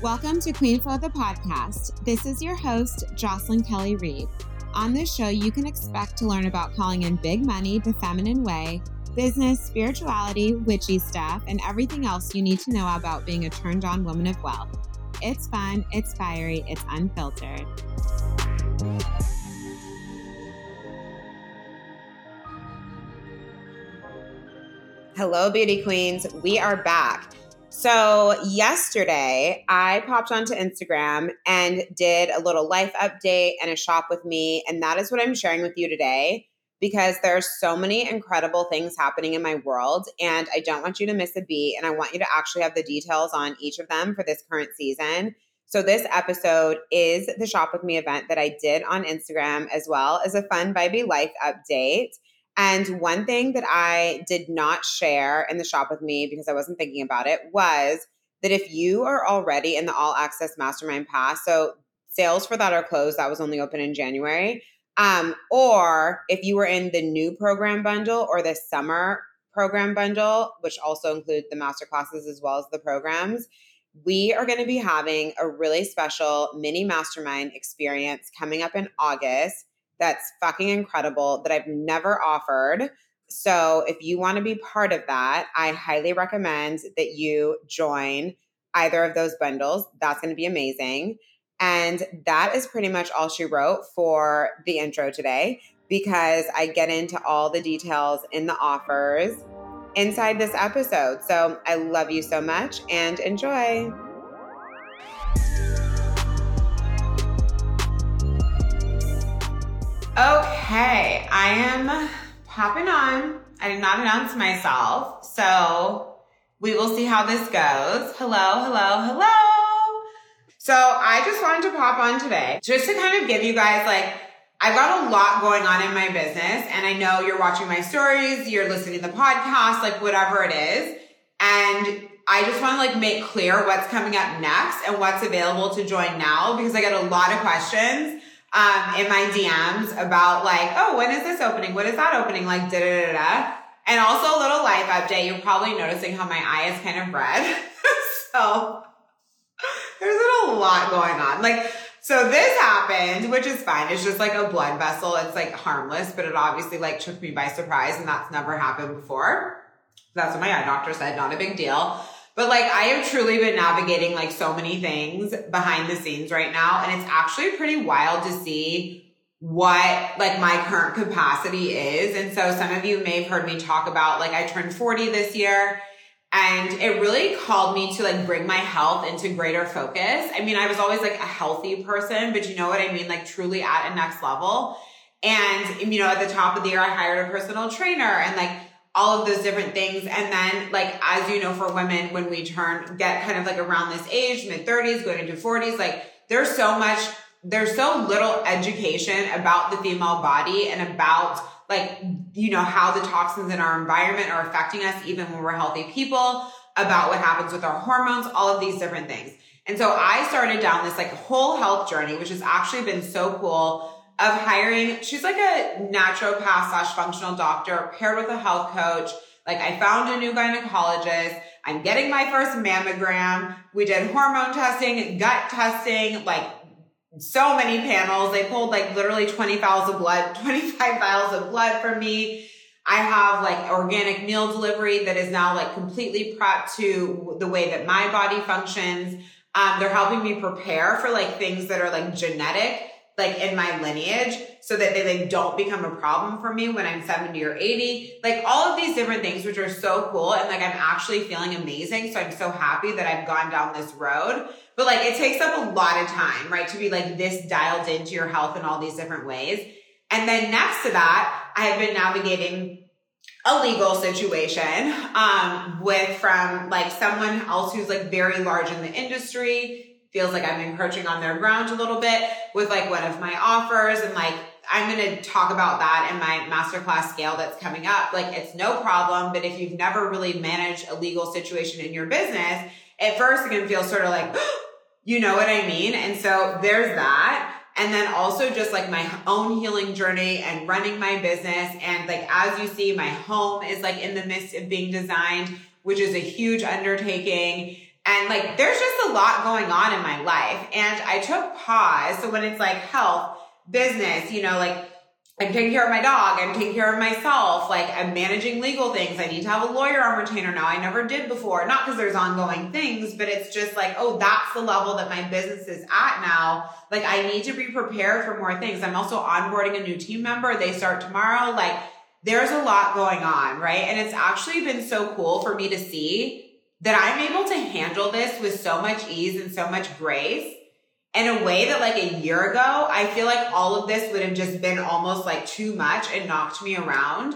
Welcome to Queen Flow the podcast. This is your host, Jocelyn Kelly Reid. On this show, you can expect to learn about calling in big money the feminine way, business, spirituality, witchy stuff, and everything else you need to know about being a turned on woman of wealth. It's fun, it's fiery, it's unfiltered. Hello, beauty queens. We are back. So, yesterday I popped onto Instagram and did a little life update and a shop with me. And that is what I'm sharing with you today because there are so many incredible things happening in my world. And I don't want you to miss a beat. And I want you to actually have the details on each of them for this current season. So, this episode is the Shop With Me event that I did on Instagram, as well as a fun, vibey life update. And one thing that I did not share in the shop with me because I wasn't thinking about it was that if you are already in the all access mastermind pass, so sales for that are closed, that was only open in January. Um, or if you were in the new program bundle or the summer program bundle, which also include the master classes as well as the programs, we are going to be having a really special mini mastermind experience coming up in August that's fucking incredible that I've never offered. So if you want to be part of that, I highly recommend that you join either of those bundles. That's going to be amazing. And that is pretty much all she wrote for the intro today because I get into all the details in the offers inside this episode. So I love you so much and enjoy. Okay, I am popping on. I did not announce myself, so we will see how this goes. Hello, hello, hello. So I just wanted to pop on today just to kind of give you guys like, I've got a lot going on in my business and I know you're watching my stories, you're listening to the podcast, like whatever it is. And I just want to like make clear what's coming up next and what's available to join now because I get a lot of questions um, in my DMs about like, oh, when is this opening? What is that opening? Like, da da da da. And also a little life update. You're probably noticing how my eye is kind of red. so there's a lot going on. Like, so this happened, which is fine. It's just like a blood vessel. It's like harmless, but it obviously like took me by surprise and that's never happened before. That's what my eye doctor said. Not a big deal. But like I have truly been navigating like so many things behind the scenes right now. And it's actually pretty wild to see what like my current capacity is. And so some of you may have heard me talk about like I turned 40 this year and it really called me to like bring my health into greater focus. I mean, I was always like a healthy person, but you know what I mean? Like truly at a next level. And, you know, at the top of the year, I hired a personal trainer and like all of those different things. And then, like, as you know, for women, when we turn, get kind of like around this age, mid 30s, going into 40s, like, there's so much, there's so little education about the female body and about, like, you know, how the toxins in our environment are affecting us, even when we're healthy people, about what happens with our hormones, all of these different things. And so I started down this like whole health journey, which has actually been so cool of hiring. She's like a naturopath slash functional doctor paired with a health coach. Like I found a new gynecologist. I'm getting my first mammogram. We did hormone testing, gut testing, like so many panels. They pulled like literally 20 vials of blood, 25 vials of blood from me. I have like organic meal delivery that is now like completely prepped to the way that my body functions. Um, they're helping me prepare for like things that are like genetic like in my lineage so that they like don't become a problem for me when I'm 70 or 80. Like all of these different things, which are so cool. And like I'm actually feeling amazing. So I'm so happy that I've gone down this road. But like it takes up a lot of time, right? To be like this dialed into your health in all these different ways. And then next to that, I have been navigating a legal situation um, with from like someone else who's like very large in the industry feels like I'm encroaching on their ground a little bit with like one of my offers and like I'm going to talk about that in my masterclass scale that's coming up. Like it's no problem, but if you've never really managed a legal situation in your business, at first it can feel sort of like, you know what I mean? And so there's that. And then also just like my own healing journey and running my business. And like, as you see, my home is like in the midst of being designed, which is a huge undertaking And like, there's just a lot going on in my life. And I took pause. So when it's like health, business, you know, like I'm taking care of my dog. I'm taking care of myself. Like I'm managing legal things. I need to have a lawyer on retainer now. I never did before. Not because there's ongoing things, but it's just like, oh, that's the level that my business is at now. Like I need to be prepared for more things. I'm also onboarding a new team member. They start tomorrow. Like there's a lot going on, right? And it's actually been so cool for me to see that I'm able to handle this with so much ease and so much grace in a way that like a year ago, I feel like all of this would have just been almost like too much and knocked me around.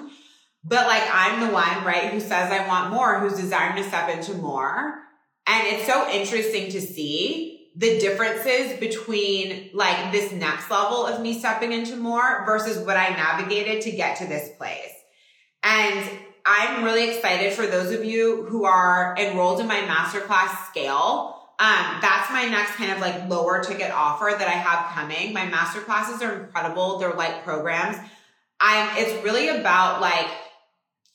But like I'm the one, right, who says I want more, who's desiring to step into more. And it's so interesting to see the differences between like this next level of me stepping into more versus what I navigated to get to this place. And I'm really excited for those of you who are enrolled in my masterclass scale. Um, that's my next kind of like lower ticket offer that I have coming. My master classes are incredible. They're like programs. I'm, it's really about like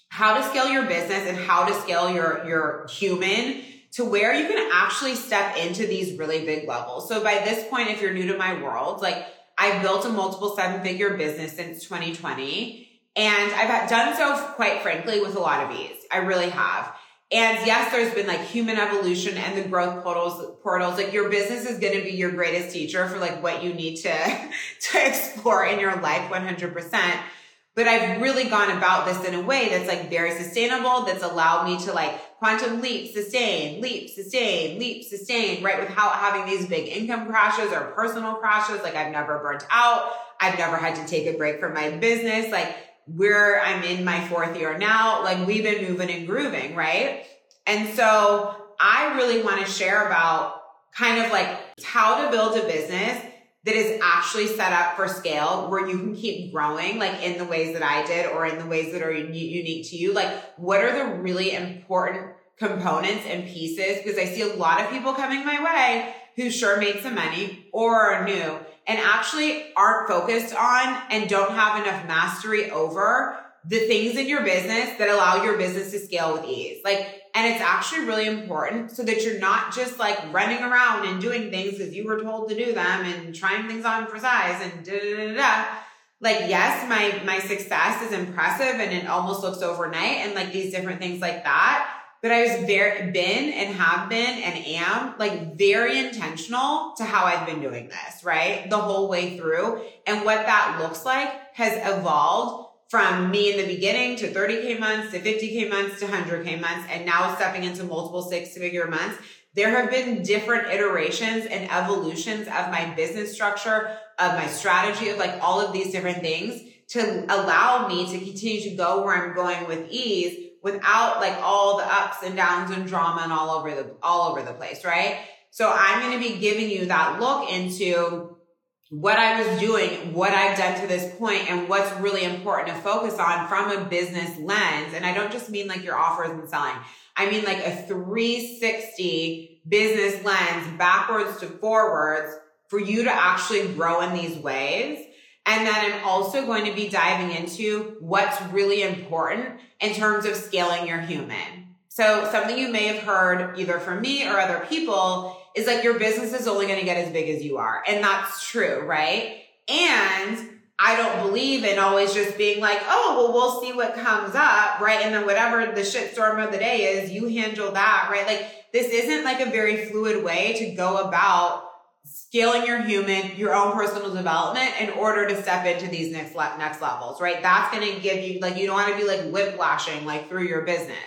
how to scale your business and how to scale your, your human to where you can actually step into these really big levels. So by this point, if you're new to my world, like I've built a multiple seven figure business since 2020 and I've done so quite frankly with a lot of ease. I really have. And yes, there's been like human evolution and the growth portals, portals. Like your business is going to be your greatest teacher for like what you need to, to explore in your life 100%. But I've really gone about this in a way that's like very sustainable, that's allowed me to like quantum leap, sustain, leap, sustain, leap, sustain, right? Without having these big income crashes or personal crashes. Like I've never burnt out. I've never had to take a break from my business. Like where I'm in my fourth year now, like we've been moving and grooving, right? And so I really want to share about kind of like how to build a business that is actually set up for scale where you can keep growing like in the ways that I did or in the ways that are unique to you. Like what are the really important components and pieces? Because I see a lot of people coming my way who sure made some money or are new and actually aren't focused on and don't have enough mastery over the things in your business that allow your business to scale with ease. Like, and it's actually really important so that you're not just like running around and doing things because you were told to do them and trying things on for size and da da da da. Like, yes, my, my success is impressive and it almost looks overnight and like these different things like that but I was very been and have been and am like very intentional to how I've been doing this, right? The whole way through. And what that looks like has evolved from me in the beginning to 30K months to 50K months to 100K months and now stepping into multiple six figure months. There have been different iterations and evolutions of my business structure, of my strategy, of like all of these different things to allow me to continue to go where I'm going with ease without like all the ups and downs and drama and all over the all over the place, right? So I'm going to be giving you that look into what I was doing, what I've done to this point, and what's really important to focus on from a business lens. And I don't just mean like your offers and selling. I mean like a 360 business lens backwards to forwards for you to actually grow in these ways and then I'm also going to be diving into what's really important in terms of scaling your human. So something you may have heard either from me or other people is like your business is only going to get as big as you are. And that's true, right? And I don't believe in always just being like, oh, well, we'll see what comes up, right? And then whatever the shitstorm of the day is, you handle that, right? Like this isn't like a very fluid way to go about scaling your human, your own personal development in order to step into these next le- next levels, right? That's going to give you like you don't want to be like whiplashing like through your business.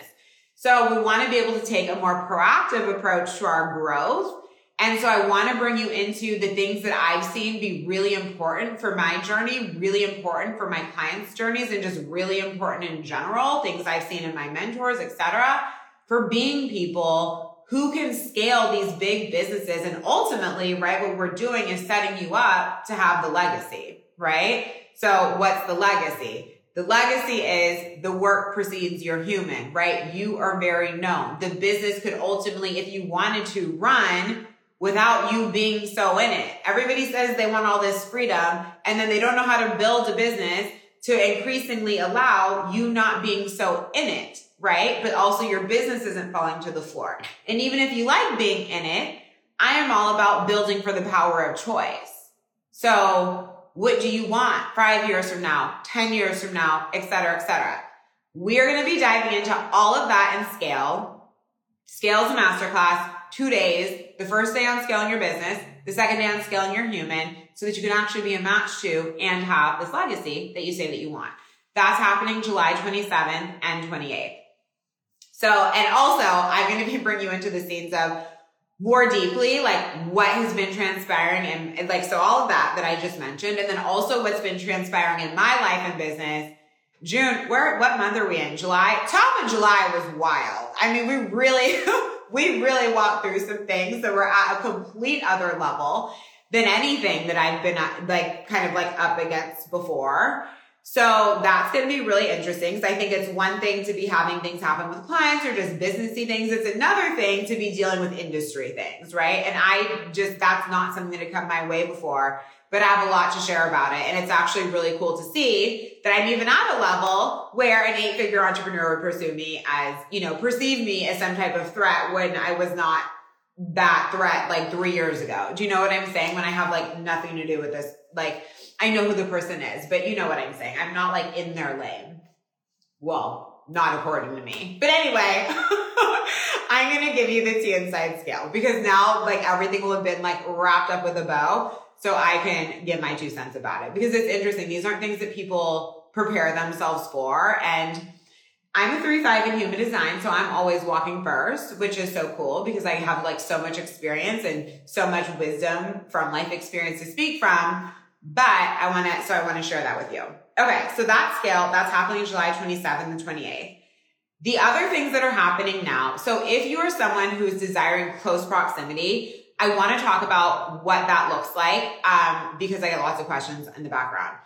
So we want to be able to take a more proactive approach to our growth. And so I want to bring you into the things that I've seen be really important for my journey, really important for my clients' journeys, and just really important in general, things I've seen in my mentors, etc. For being people who can scale these big businesses. And ultimately, right, what we're doing is setting you up to have the legacy, right? So what's the legacy? The legacy is the work precedes your human, right? You are very known. The business could ultimately, if you wanted to run without you being so in it. Everybody says they want all this freedom and then they don't know how to build a business to increasingly allow you not being so in it, right? But also your business isn't falling to the floor. And even if you like being in it, I am all about building for the power of choice. So what do you want five years from now, 10 years from now, et cetera, et cetera. We're going to be diving into all of that in scale. Scale is a masterclass, two days. The first day on scaling your business, the second day on scaling your human, so that you can actually be a match to and have this legacy that you say that you want. That's happening July 27th and 28th. So, and also I'm going to be bringing you into the scenes of more deeply, like what has been transpiring and, and, like, so all of that that I just mentioned. And then also what's been transpiring in my life and business. June, where, what month are we in? July? Top of July was wild. I mean, we really, we really walked through some things that were at a complete other level than anything that I've been like kind of like up against before. So that's going to be really interesting because I think it's one thing to be having things happen with clients or just businessy things. It's another thing to be dealing with industry things, right? And I just, that's not something that had come my way before, but I have a lot to share about it. And it's actually really cool to see that I'm even at a level where an eight figure entrepreneur would pursue me as, you know, perceive me as some type of threat when I was not that threat like three years ago. Do you know what I'm saying? When I have like nothing to do with this, like, I know who the person is, but you know what I'm saying. I'm not like in their lane. Well, not according to me. But anyway, I'm going to give you the Tea Inside scale because now like everything will have been like wrapped up with a bow. So I can give my two cents about it because it's interesting. These aren't things that people prepare themselves for. And I'm a three five in human design, so I'm always walking first, which is so cool because I have like so much experience and so much wisdom from life experience to speak from. But I want to, so I want to share that with you. Okay. So that scale, that's happening July 27th and 28th. The other things that are happening now. So if you are someone who is desiring close proximity, I want to talk about what that looks like, um, because I get lots of questions in the background.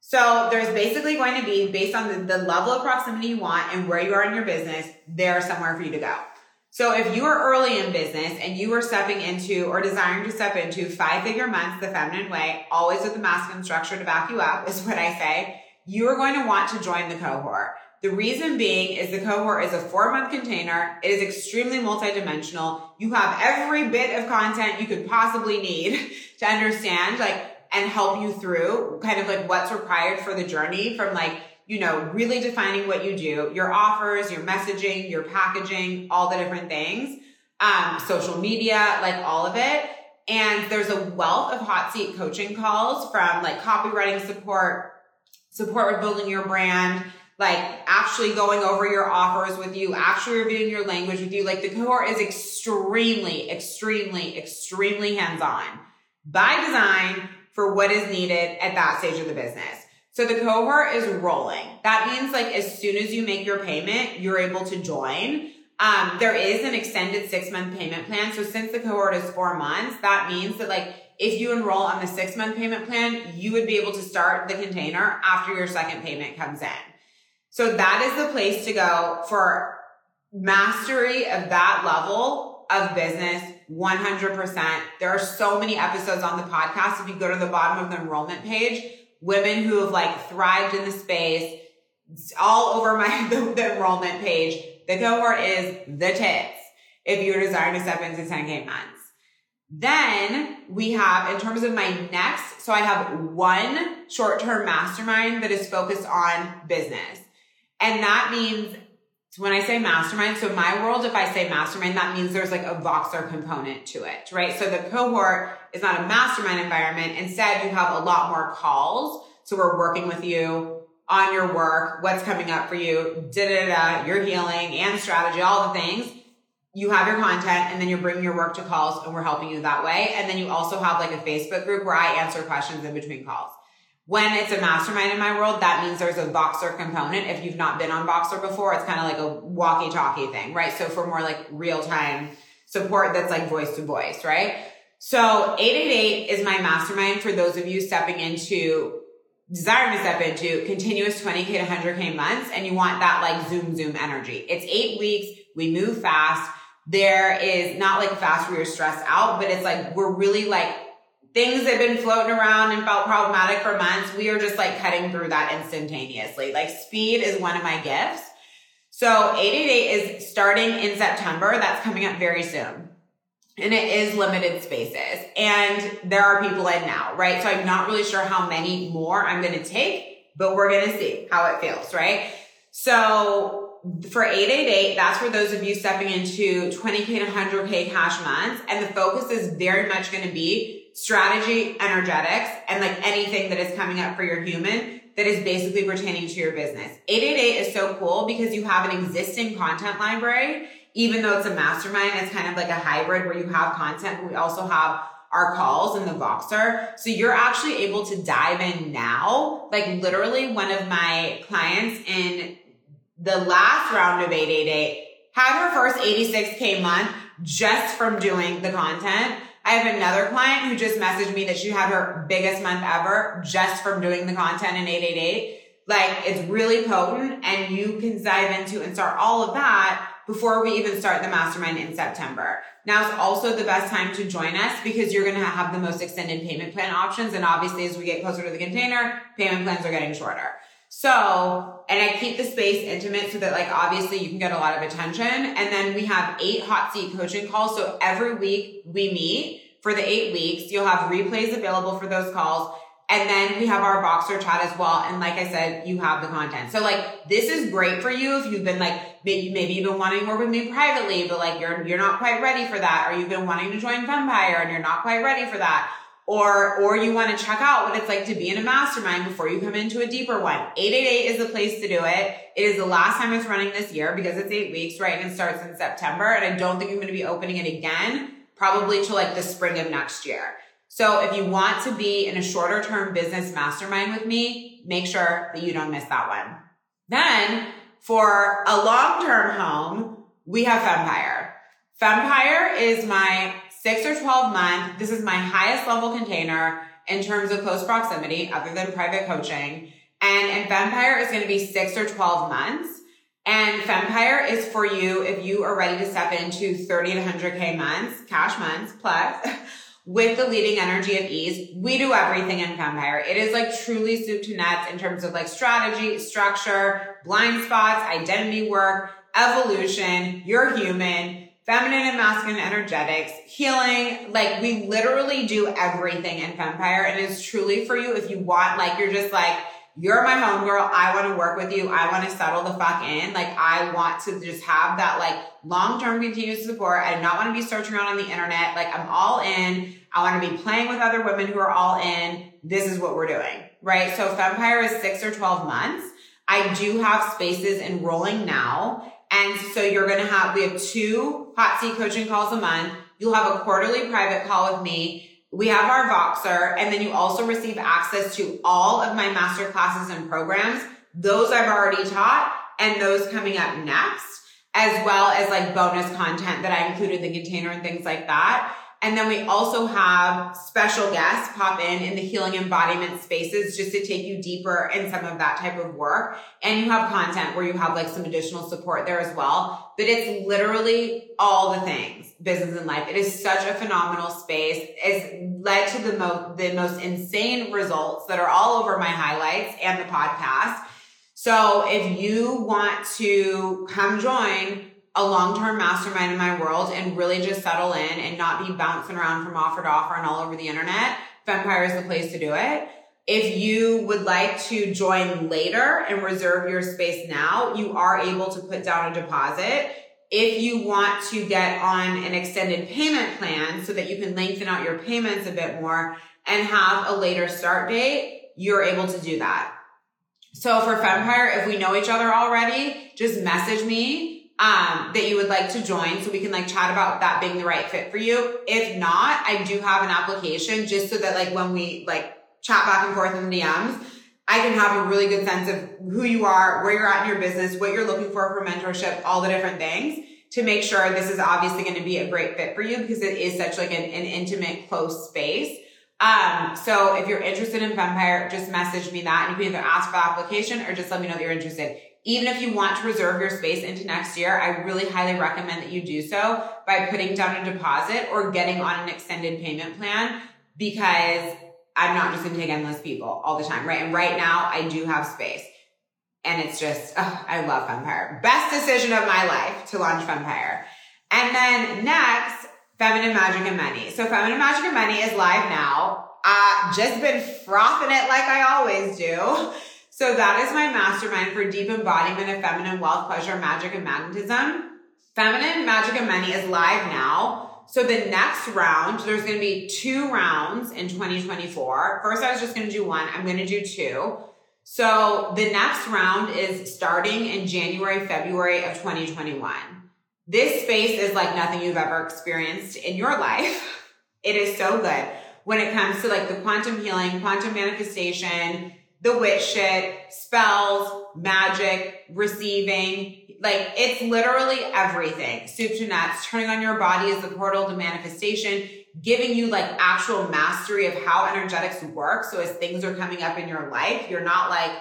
So there's basically going to be based on the, the level of proximity you want and where you are in your business, there's somewhere for you to go. So if you are early in business and you are stepping into or desiring to step into five figure months the feminine way, always with the masculine structure to back you up is what I say, you are going to want to join the cohort. The reason being is the cohort is a four month container. It is extremely multidimensional. You have every bit of content you could possibly need to understand, like, and help you through kind of like what's required for the journey from like you know, really defining what you do, your offers, your messaging, your packaging, all the different things, um, social media, like all of it. And there's a wealth of hot seat coaching calls from like copywriting support, support with building your brand, like actually going over your offers with you, actually reviewing your language with you. Like the cohort is extremely, extremely, extremely hands on by design for what is needed at that stage of the business. So the cohort is rolling. That means like as soon as you make your payment, you're able to join. Um, there is an extended six month payment plan. So since the cohort is four months, that means that like if you enroll on the six month payment plan, you would be able to start the container after your second payment comes in. So that is the place to go for mastery of that level of business 100%. There are so many episodes on the podcast. If you go to the bottom of the enrollment page, women who have like thrived in the space all over my the, the enrollment page. The cohort is the tits if you're desiring to step into 10K months. Then we have, in terms of my next, so I have one short-term mastermind that is focused on business. And that means when I say mastermind, so my world, if I say mastermind, that means there's like a Voxer component to it, right? So the cohort is not a mastermind environment. Instead, you have a lot more calls. So we're working with you on your work, what's coming up for you, da da da, your healing and strategy, all the things. You have your content and then you're bringing your work to calls and we're helping you that way. And then you also have like a Facebook group where I answer questions in between calls. When it's a mastermind in my world, that means there's a Voxer component. If you've not been on Voxer before, it's kind of like a walkie talkie thing, right? So for more like real time support that's like voice to voice, right? So 888 is my mastermind for those of you stepping into desiring to step into continuous 20k to 100k months and you want that like zoom zoom energy. It's eight weeks. We move fast. There is not like fast where you're stressed out, but it's like we're really like things that have been floating around and felt problematic for months, we are just like cutting through that instantaneously. Like speed is one of my gifts. So 888 is starting in September. That's coming up very soon. And it is limited spaces. And there are people in now, right? So I'm not really sure how many more I'm going to take, but we're going to see how it feels, right? So for 888, that's for those of you stepping into 20K and 100K cash months. And the focus is very much going to be strategy, energetics, and like anything that is coming up for your human that is basically pertaining to your business. 888 is so cool because you have an existing content library. Even though it's a mastermind, it's kind of like a hybrid where you have content, but we also have our calls in the Voxer. So you're actually able to dive in now. Like literally one of my clients in the last round of 888 had her first 86K month just from doing the content. I have another client who just messaged me that she had her biggest month ever just from doing the content in 888. Like it's really potent and you can dive into and start all of that before we even start the mastermind in September. Now is also the best time to join us because you're going to have the most extended payment plan options. And obviously as we get closer to the container, payment plans are getting shorter. So, and I keep the space intimate so that like obviously you can get a lot of attention. And then we have eight hot seat coaching calls. So every week we meet for the eight weeks. You'll have replays available for those calls. And then we have our Voxer chat as well. And like I said, you have the content. So like this is great for you if you've been like maybe maybe you've been wanting to work with me privately, but like you're you're not quite ready for that, or you've been wanting to join Fempire and you're not quite ready for that or or you want to check out what it's like to be in a mastermind before you come into a deeper one. 888 is the place to do it. It is the last time it's running this year because it's eight weeks right and it starts in september and i don't think i'm going to be opening it again probably till like the spring of next year. So if you want to be in a shorter term business mastermind with me make sure that you don't miss that one. Then for a long term home we have fempire. Fempire is my six or 12 month. This is my highest level container in terms of close proximity other than private coaching. And, and Fempire is going to be six or 12 months. And Fempire is for you if you are ready to step into 30 to 100K months, cash months plus with the leading energy of ease. We do everything in Fempire. It is like truly soup to nuts in terms of like strategy, structure, blind spots, identity work, evolution. You're human feminine and masculine energetics, healing. Like we literally do everything in Fempire and it's truly for you if you want, like you're just like, you're my homegirl. I want to work with you. I want to settle the fuck in. Like I want to just have that like long-term continuous support. I do not want to be searching around on the internet. Like I'm all in. I want to be playing with other women who are all in. This is what we're doing, right? So Fempire is six or 12 months. I do have spaces enrolling now. And so you're going to have, we have two hot seat coaching calls a month. You'll have a quarterly private call with me. We have our Voxer and then you also receive access to all of my master classes and programs. Those I've already taught and those coming up next, as well as like bonus content that I included in the container and things like that. And then we also have special guests pop in in the healing embodiment spaces just to take you deeper in some of that type of work. And you have content where you have like some additional support there as well. But it's literally all the things, business and life. It is such a phenomenal space. It's led to the most, the most insane results that are all over my highlights and the podcast. So if you want to come join, a long-term mastermind in my world and really just settle in and not be bouncing around from offer to offer and all over the internet, Fempire is the place to do it. If you would like to join later and reserve your space now, you are able to put down a deposit. If you want to get on an extended payment plan so that you can lengthen out your payments a bit more and have a later start date, you're able to do that. So for Fempire, if we know each other already, just message me um, that you would like to join so we can like chat about that being the right fit for you. If not, I do have an application just so that like when we like chat back and forth in the DMs, I can have a really good sense of who you are, where you're at in your business, what you're looking for for mentorship, all the different things to make sure this is obviously going to be a great fit for you because it is such like an, an intimate, close space. Um, so if you're interested in Fempire, just message me that and you can either ask for the application or just let me know that you're interested even if you want to reserve your space into next year, I really highly recommend that you do so by putting down a deposit or getting on an extended payment plan because I'm not just going to take endless people all the time, right? And right now I do have space. And it's just, oh, I love Fempire. Best decision of my life to launch Fempire. And then next, Feminine Magic and Money. So Feminine Magic and Money is live now. Uh, just been frothing it like I always do. So that is my mastermind for deep embodiment of feminine wealth, pleasure, magic, and magnetism. Feminine Magic and Money is live now. So the next round, there's going to be two rounds in 2024. First, I was just going to do one. I'm going to do two. So the next round is starting in January, February of 2021. This space is like nothing you've ever experienced in your life. It is so good when it comes to like the quantum healing, quantum manifestation, the witch shit, spells, magic, receiving. Like it's literally everything. Soup to nuts, turning on your body as the portal to manifestation, giving you like actual mastery of how energetics work. So as things are coming up in your life, you're not like,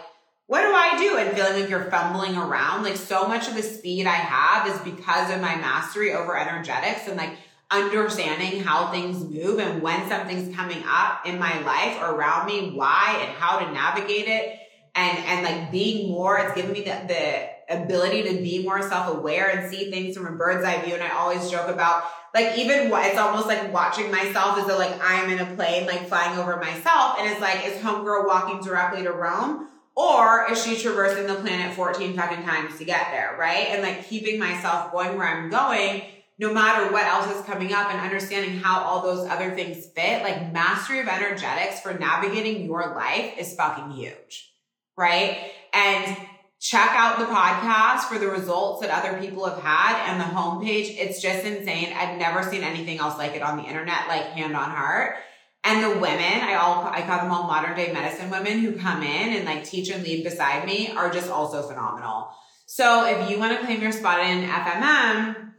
what do I do? And feeling like you're fumbling around. Like so much of the speed I have is because of my mastery over energetics and like understanding how things move and when something's coming up in my life or around me, why and how to navigate it. And, and like being more, it's given me the, the ability to be more self-aware and see things from a bird's eye view. And I always joke about like even what it's almost like watching myself as though like I'm in a plane, like flying over myself. And it's like, is homegirl walking directly to Rome? Or is she traversing the planet 14 fucking times to get there, right? And like keeping myself going where I'm going no matter what else is coming up and understanding how all those other things fit, like mastery of energetics for navigating your life is fucking huge. Right. And check out the podcast for the results that other people have had and the homepage. It's just insane. I've never seen anything else like it on the internet, like hand on heart. And the women, I all, I call them all modern day medicine women who come in and like teach and lead beside me are just also phenomenal. So if you want to claim your spot in FMM,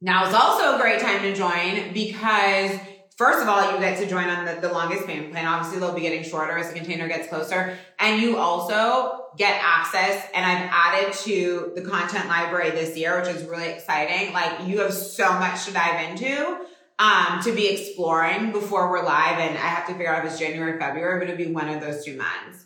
now is also a great time to join because first of all, you get to join on the, the longest payment plan. Obviously, they'll be getting shorter as the container gets closer. And you also get access. And I've added to the content library this year, which is really exciting. Like you have so much to dive into. Um, to be exploring before we're live. And I have to figure out if it's January, February, but it'll be one of those two months.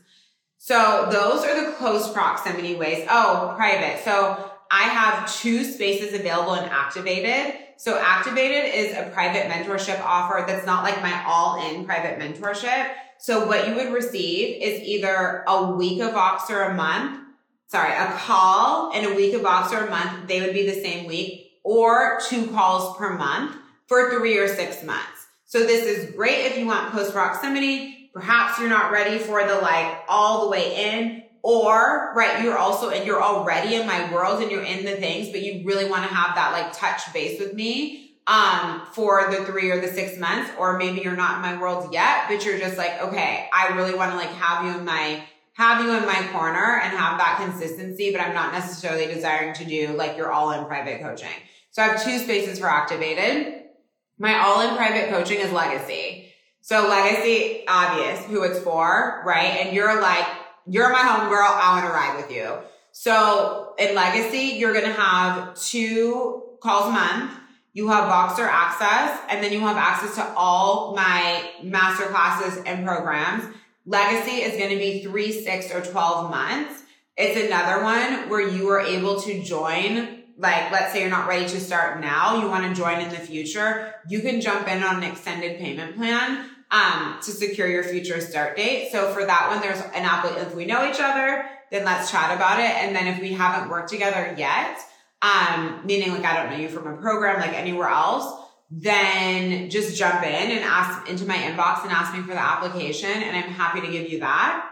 So those are the close proximity ways. Oh, private. So I have two spaces available and activated. So activated is a private mentorship offer that's not like my all in private mentorship. So what you would receive is either a week of Voxer a month, sorry, a call and a week of Voxer a month. They would be the same week or two calls per month for three or six months. So this is great if you want close proximity. Perhaps you're not ready for the like all the way in or right you're also and you're already in my world and you're in the things but you really want to have that like touch base with me um for the three or the six months or maybe you're not in my world yet but you're just like okay i really want to like have you in my have you in my corner and have that consistency but i'm not necessarily desiring to do like you're all in private coaching. So i have two spaces for activated. My all in private coaching is legacy. So legacy obvious who it's for right? And you're like you're my homegirl. I want to ride with you. So in Legacy, you're going to have two calls a month. You have Voxer access and then you have access to all my master classes and programs. Legacy is going to be three, six, or 12 months. It's another one where you are able to join like let's say you're not ready to start now, you want to join in the future, you can jump in on an extended payment plan um, to secure your future start date. So for that one, there's an app. If we know each other, then let's chat about it. And then if we haven't worked together yet, um, meaning like I don't know you from a program like anywhere else, then just jump in and ask into my inbox and ask me for the application. And I'm happy to give you that.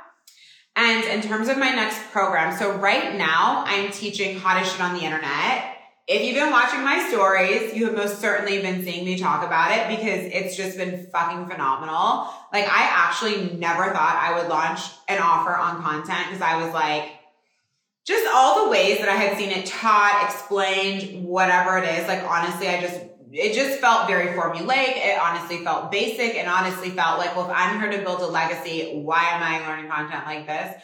And in terms of my next program, so right now I'm teaching hottest shit on the internet if you've been watching my stories, you have most certainly been seeing me talk about it because it's just been fucking phenomenal. Like I actually never thought I would launch an offer on content because I was like, just all the ways that I had seen it taught, explained, whatever it is. Like honestly, I just, it just felt very formulaic. It honestly felt basic and honestly felt like, well, if I'm here to build a legacy, why am I learning content like this?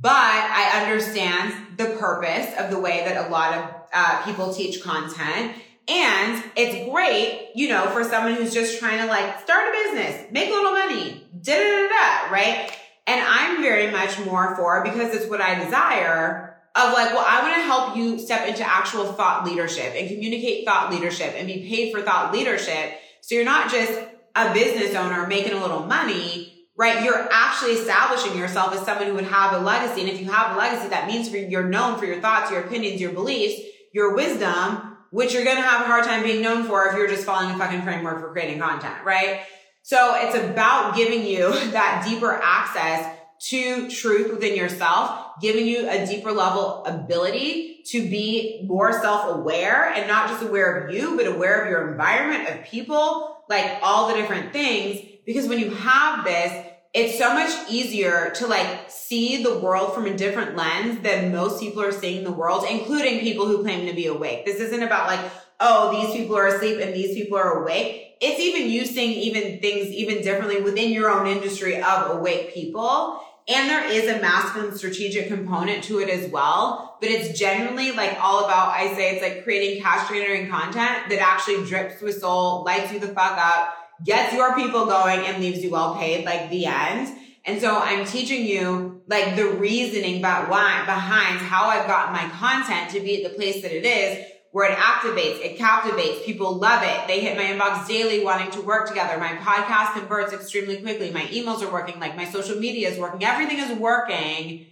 But I understand the purpose of the way that a lot of uh, people teach content. And it's great, you know, for someone who's just trying to like start a business, make a little money, da da da da, right? And I'm very much more for because it's what I desire of like, well, I want to help you step into actual thought leadership and communicate thought leadership and be paid for thought leadership. So you're not just a business owner making a little money, right? You're actually establishing yourself as someone who would have a legacy. And if you have a legacy, that means you're known for your thoughts, your opinions, your beliefs, your wisdom, which you're going to have a hard time being known for if you're just following a fucking framework for creating content, right? So it's about giving you that deeper access to truth within yourself, giving you a deeper level ability to be more self-aware and not just aware of you, but aware of your environment, of people, like all the different things. Because when you have this, it's so much easier to like see the world from a different lens than most people are seeing the world, including people who claim to be awake. This isn't about like, oh, these people are asleep and these people are awake. It's even you seeing even things even differently within your own industry of awake people. And there is a masculine strategic component to it as well. But it's generally like all about, I say it's like creating cash generating content that actually drips with soul, lights you the fuck up, gets your people going and leaves you well paid, like the end. And so I'm teaching you like the reasoning about why behind how I've gotten my content to be at the place that it is where it activates, it captivates, people love it. They hit my inbox daily wanting to work together. My podcast converts extremely quickly. My emails are working, like my social media is working. Everything is working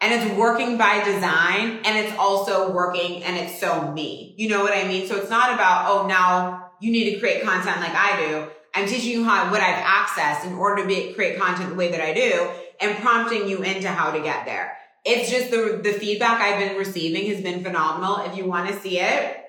and it's working by design and it's also working and it's so me. You know what I mean? So it's not about, oh, now you need to create content like I do. I'm teaching you how, what I've accessed in order to be, create content the way that I do and prompting you into how to get there it's just the, the feedback I've been receiving has been phenomenal. If you want to see it,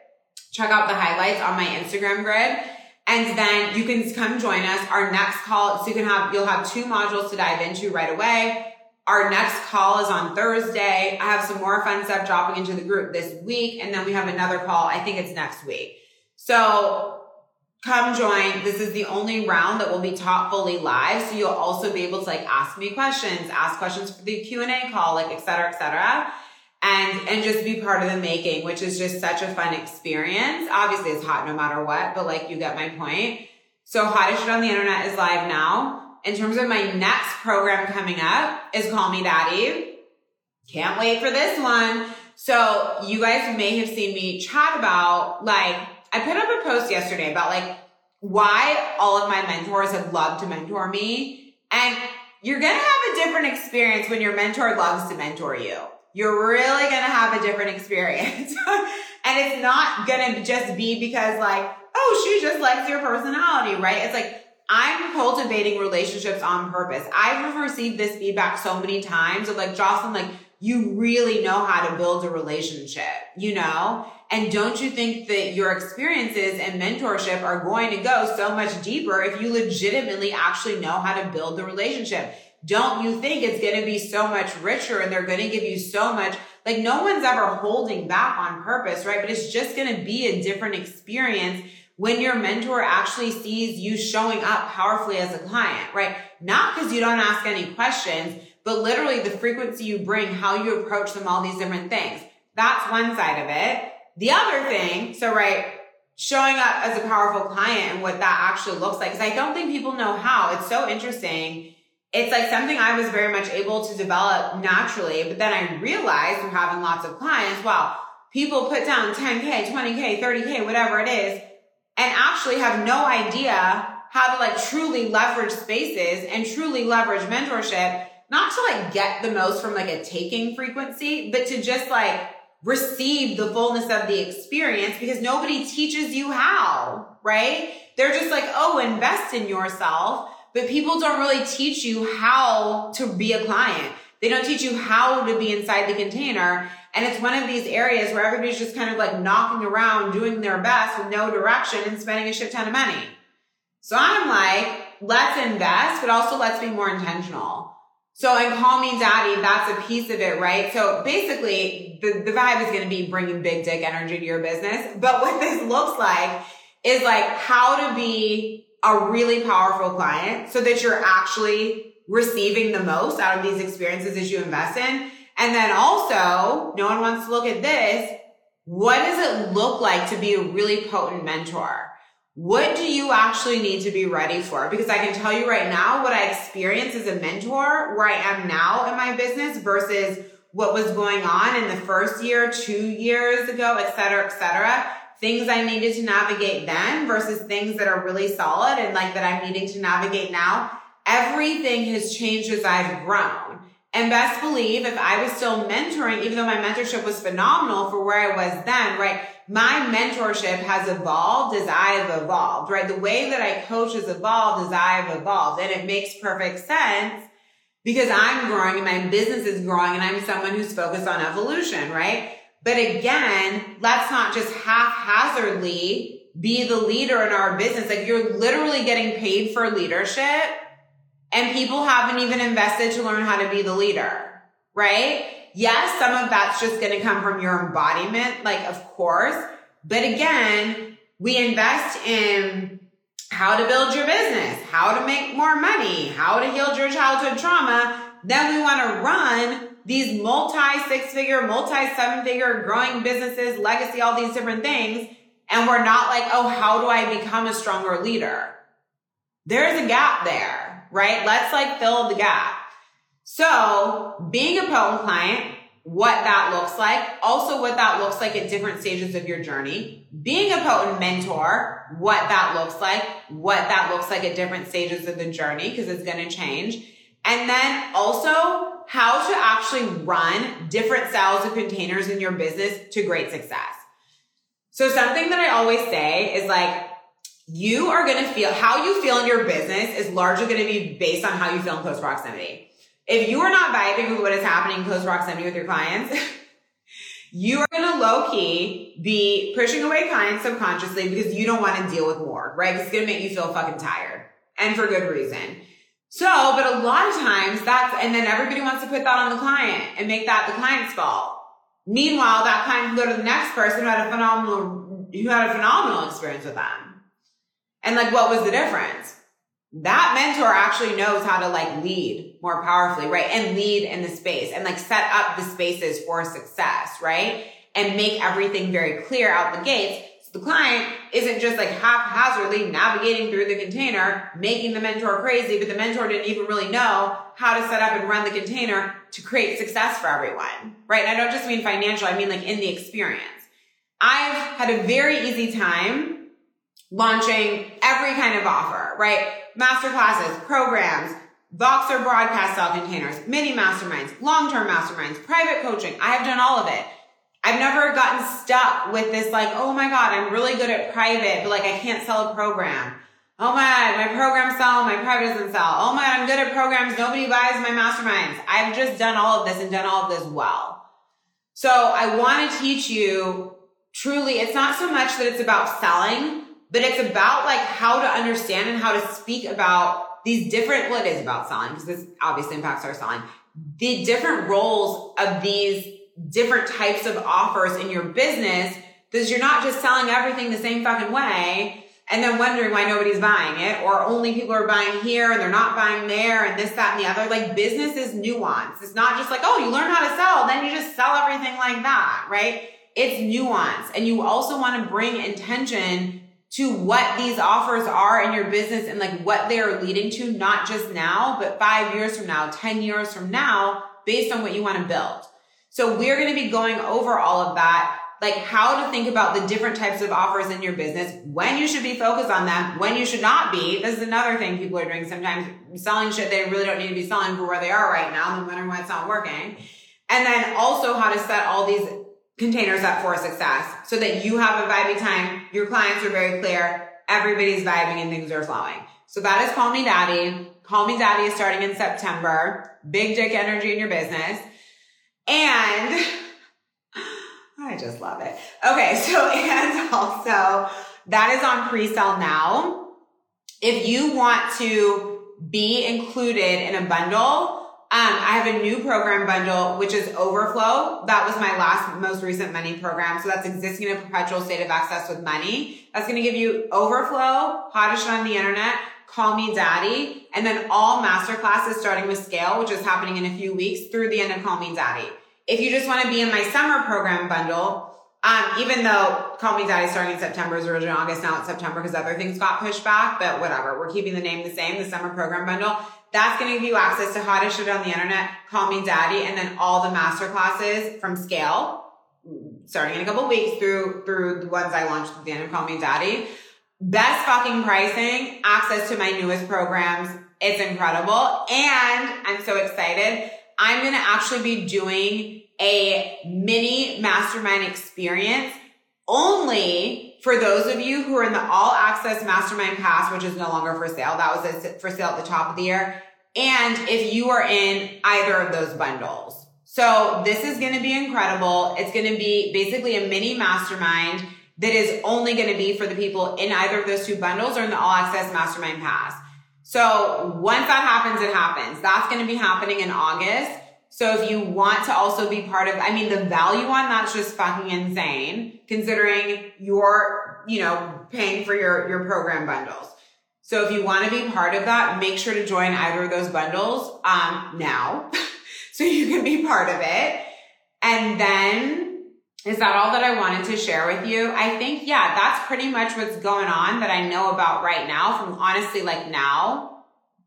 check out the highlights on my Instagram grid. And then you can come join us. Our next call, so you can have, you'll have two modules to dive into right away. Our next call is on Thursday. I have some more fun stuff dropping into the group this week. And then we have another call. I think it's next week. So come join. This is the only round that will be taught fully live. So you'll also be able to like ask me questions, ask questions for the Q and A call, like et cetera, et cetera. And, and just be part of the making, which is just such a fun experience. Obviously it's hot no matter what, but like you get my point. So hottest shit on the internet is live now. In terms of my next program coming up is Call Me Daddy. Can't wait for this one. So you guys may have seen me chat about like I put up a post yesterday about like why all of my mentors have loved to mentor me. And you're going to have a different experience when your mentor loves to mentor you. You're really going to have a different experience. and it's not going to just be because like, oh, she just likes your personality, right? It's like, I'm cultivating relationships on purpose. I've received this feedback so many times of like, Jocelyn, like, you really know how to build a relationship, you know? And don't you think that your experiences and mentorship are going to go so much deeper if you legitimately actually know how to build the relationship? Don't you think it's going to be so much richer and they're going to give you so much? Like no one's ever holding back on purpose, right? But it's just going to be a different experience when your mentor actually sees you showing up powerfully as a client, right? Not because you don't ask any questions, but literally the frequency you bring, how you approach them, all these different things. That's one side of it. The other thing, so right, showing up as a powerful client and what that actually looks like, because I don't think people know how. It's so interesting. It's like something I was very much able to develop naturally, but then I realized through having lots of clients, wow, people put down 10K, 20K, 30K, whatever it is, and actually have no idea how to like truly leverage spaces and truly leverage mentorship, not to like get the most from like a taking frequency, but to just like receive the fullness of the experience because nobody teaches you how, right? They're just like, oh, invest in yourself. But people don't really teach you how to be a client. They don't teach you how to be inside the container. And it's one of these areas where everybody's just kind of like knocking around, doing their best with no direction and spending a shit ton of money. So I'm like, let's invest, but also let's be more intentional. So and call me daddy, that's a piece of it, right? So basically the, the vibe is going to be bringing big dick energy to your business. But what this looks like is like how to be a really powerful client so that you're actually receiving the most out of these experiences as you invest in. And then also, no one wants to look at this. what does it look like to be a really potent mentor? What do you actually need to be ready for? Because I can tell you right now what I experienced as a mentor where I am now in my business versus what was going on in the first year, two years ago, et cetera, et cetera. Things I needed to navigate then versus things that are really solid and like that I'm needing to navigate now. Everything has changed as I've grown. And best believe if I was still mentoring, even though my mentorship was phenomenal for where I was then, right? My mentorship has evolved as I've evolved, right? The way that I coach has evolved as I've evolved. And it makes perfect sense because I'm growing and my business is growing and I'm someone who's focused on evolution, right? But again, let's not just haphazardly be the leader in our business. Like you're literally getting paid for leadership and people haven't even invested to learn how to be the leader, right? Yes, some of that's just going to come from your embodiment, like of course. But again, we invest in how to build your business, how to make more money, how to heal your childhood trauma. Then we want to run these multi six figure, multi seven figure growing businesses, legacy, all these different things. And we're not like, oh, how do I become a stronger leader? There's a gap there right? Let's like fill the gap. So being a potent client, what that looks like, also what that looks like at different stages of your journey, being a potent mentor, what that looks like, what that looks like at different stages of the journey, because it's going to change. And then also how to actually run different styles of containers in your business to great success. So something that I always say is like, you are going to feel how you feel in your business is largely going to be based on how you feel in close proximity. If you are not vibing with what is happening in close proximity with your clients, you are going to low key be pushing away clients subconsciously because you don't want to deal with more, right? It's going to make you feel fucking tired and for good reason. So, but a lot of times that's, and then everybody wants to put that on the client and make that the client's fault. Meanwhile, that client can go to the next person who had a phenomenal, who had a phenomenal experience with them. And like, what was the difference? That mentor actually knows how to like lead more powerfully, right? And lead in the space and like set up the spaces for success, right? And make everything very clear out the gates. So the client isn't just like haphazardly navigating through the container, making the mentor crazy, but the mentor didn't even really know how to set up and run the container to create success for everyone, right? And I don't just mean financial, I mean like in the experience. I've had a very easy time launching every kind of offer, right? Master classes, programs, Voxer broadcast style containers, mini masterminds, long-term masterminds, private coaching. I have done all of it. I've never gotten stuck with this like, oh my God, I'm really good at private, but like I can't sell a program. Oh my God, my programs sell, my private doesn't sell. Oh my God, I'm good at programs. Nobody buys my masterminds. I've just done all of this and done all of this well. So I want to teach you truly, it's not so much that it's about selling, but it's about like how to understand and how to speak about these different, well, it is about selling because this obviously impacts our selling, the different roles of these different types of offers in your business because you're not just selling everything the same fucking way and then wondering why nobody's buying it or only people are buying here and they're not buying there and this, that, and the other. Like business is nuance. It's not just like, oh, you learn how to sell, then you just sell everything like that, right? It's nuance. And you also want to bring intention to what these offers are in your business and like what they are leading to, not just now, but five years from now, 10 years from now, based on what you want to build. So we're going to be going over all of that, like how to think about the different types of offers in your business, when you should be focused on them, when you should not be. This is another thing people are doing sometimes, selling shit they really don't need to be selling for where they are right now and wondering why it's not working. And then also how to set all these containers up for success so that you have a vibey time. Your clients are very clear. Everybody's vibing and things are flowing. So that is Call Me Daddy. Call Me Daddy is starting in September. Big dick energy in your business. And I just love it. Okay. So, and also that is on pre-sale now. If you want to be included in a bundle, um, I have a new program bundle, which is Overflow. That was my last, most recent money program. So that's existing in a perpetual state of access with money. That's going to give you Overflow, hottest on the internet, Call Me Daddy, and then all master classes starting with Scale, which is happening in a few weeks through the end of Call Me Daddy. If you just want to be in my summer program bundle, Um, even though Call Me Daddy starting in September is originally August, now it's September because other things got pushed back, but whatever. We're keeping the name the same, the summer program bundle. That's going to give you access to hottest shit on the internet, Call Me Daddy, and then all the master classes from Scale, starting in a couple weeks through, through the ones I launched at the end of Call Me Daddy. Best fucking pricing, access to my newest programs. It's incredible. And I'm so excited. I'm going to actually be doing a mini mastermind experience only for those of you who are in the all access mastermind pass, which is no longer for sale. That was for sale at the top of the year. And if you are in either of those bundles. So this is going to be incredible. It's going to be basically a mini mastermind that is only going to be for the people in either of those two bundles or in the all access mastermind pass. So once that happens, it happens. That's going to be happening in August. So if you want to also be part of, I mean, the value on that's just fucking insane considering you're, you know, paying for your, your program bundles. So if you want to be part of that, make sure to join either of those bundles, um, now so you can be part of it. And then is that all that I wanted to share with you? I think, yeah, that's pretty much what's going on that I know about right now from honestly like now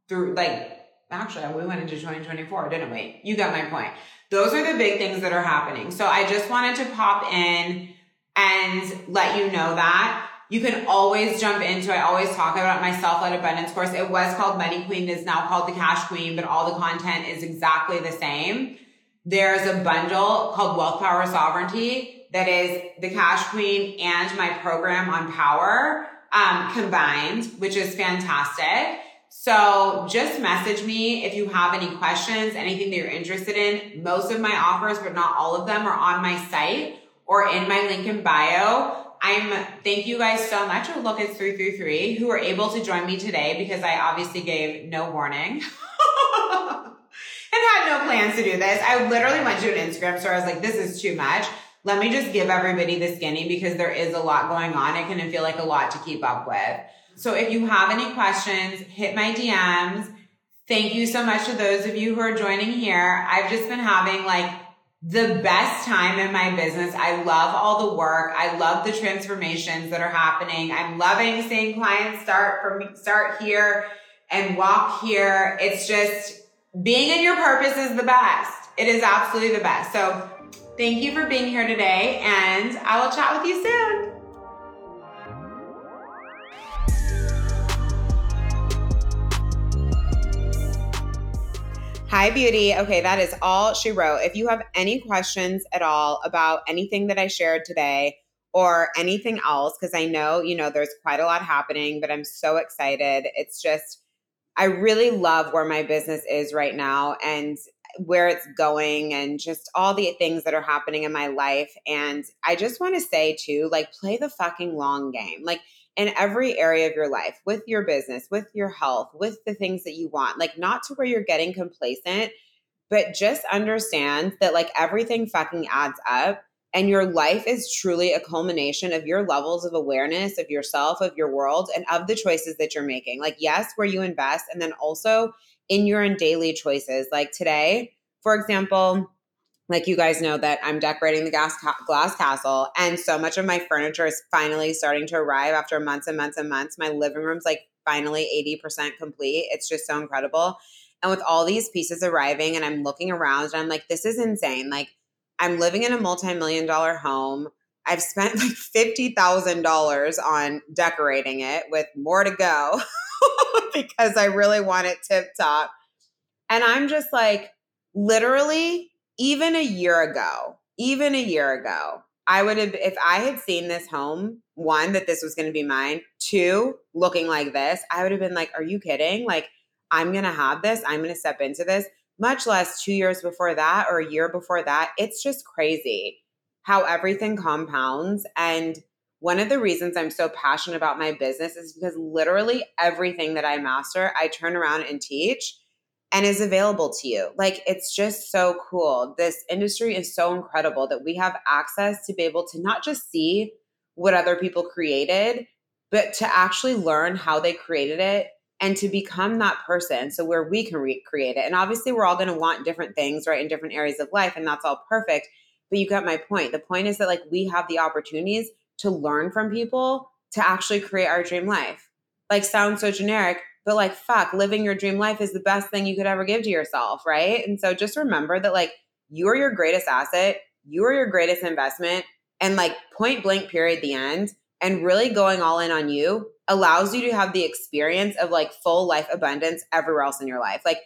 through like actually we went into 2024 didn't we? You got my point. Those are the big things that are happening. So i just wanted to pop in and let you know that. You can always jump into i always talk about my self-led abundance course. It was called money queen. It's now called the cash queen but all the content is exactly the same. There's a bundle called wealth power sovereignty that is the cash queen and my program on power um, combined which is fantastic so just message me if you have any questions, anything that you're interested in. Most of my offers, but not all of them, are on my site or in my link in bio. I'm thank you guys so much. Oh, look, it's 333 who were able to join me today because I obviously gave no warning. and had no plans to do this. I literally went to an Instagram store. I was like, this is too much. Let me just give everybody the skinny because there is a lot going on. It can feel like a lot to keep up with. So if you have any questions, hit my DMs. Thank you so much to those of you who are joining here. I've just been having like the best time in my business. I love all the work. I love the transformations that are happening. I'm loving seeing clients start from start here and walk here. It's just being in your purpose is the best. It is absolutely the best. So thank you for being here today and I will chat with you soon. Hi, beauty. Okay, that is all she wrote. If you have any questions at all about anything that I shared today or anything else, because I know, you know, there's quite a lot happening, but I'm so excited. It's just, I really love where my business is right now and where it's going and just all the things that are happening in my life. And I just want to say, too, like, play the fucking long game. Like, in every area of your life with your business, with your health, with the things that you want. Like, not to where you're getting complacent, but just understand that like everything fucking adds up. And your life is truly a culmination of your levels of awareness of yourself, of your world, and of the choices that you're making. Like, yes, where you invest, and then also in your daily choices. Like today, for example, like you guys know that I'm decorating the gas ca- glass castle, and so much of my furniture is finally starting to arrive after months and months and months. My living room's like finally 80% complete. It's just so incredible. And with all these pieces arriving, and I'm looking around and I'm like, this is insane. Like, I'm living in a multi million dollar home. I've spent like $50,000 on decorating it with more to go because I really want it tip top. And I'm just like, literally, even a year ago, even a year ago, I would have, if I had seen this home, one, that this was going to be mine, two, looking like this, I would have been like, are you kidding? Like, I'm going to have this, I'm going to step into this, much less two years before that or a year before that. It's just crazy how everything compounds. And one of the reasons I'm so passionate about my business is because literally everything that I master, I turn around and teach and is available to you. Like it's just so cool. This industry is so incredible that we have access to be able to not just see what other people created, but to actually learn how they created it and to become that person so where we can recreate it. And obviously we're all going to want different things, right, in different areas of life and that's all perfect. but you got my point. The point is that like we have the opportunities to learn from people to actually create our dream life. Like sounds so generic, but like fuck, living your dream life is the best thing you could ever give to yourself, right? And so just remember that like you are your greatest asset, you are your greatest investment, and like point blank period the end and really going all in on you allows you to have the experience of like full life abundance everywhere else in your life. Like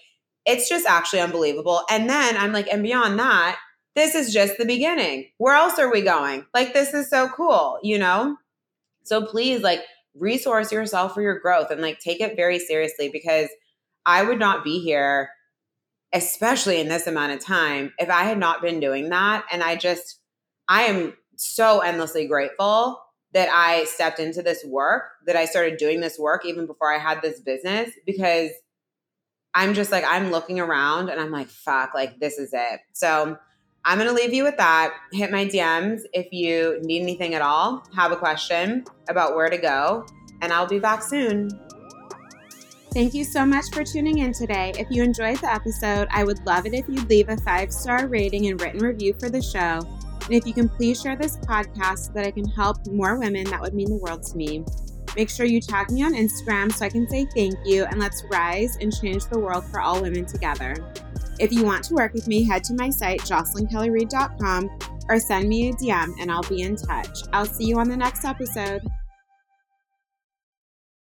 it's just actually unbelievable. And then I'm like, and beyond that, this is just the beginning. Where else are we going? Like, this is so cool, you know? So please, like, resource yourself for your growth and like take it very seriously because I would not be here, especially in this amount of time, if I had not been doing that. And I just, I am so endlessly grateful that I stepped into this work, that I started doing this work even before I had this business because I'm just like, I'm looking around and I'm like, fuck, like this is it. So I'm going to leave you with that. Hit my DMs if you need anything at all, have a question about where to go, and I'll be back soon. Thank you so much for tuning in today. If you enjoyed the episode, I would love it if you'd leave a five star rating and written review for the show. And if you can please share this podcast so that I can help more women, that would mean the world to me. Make sure you tag me on Instagram so I can say thank you and let's rise and change the world for all women together. If you want to work with me, head to my site, jocelynkellyreid.com, or send me a DM and I'll be in touch. I'll see you on the next episode.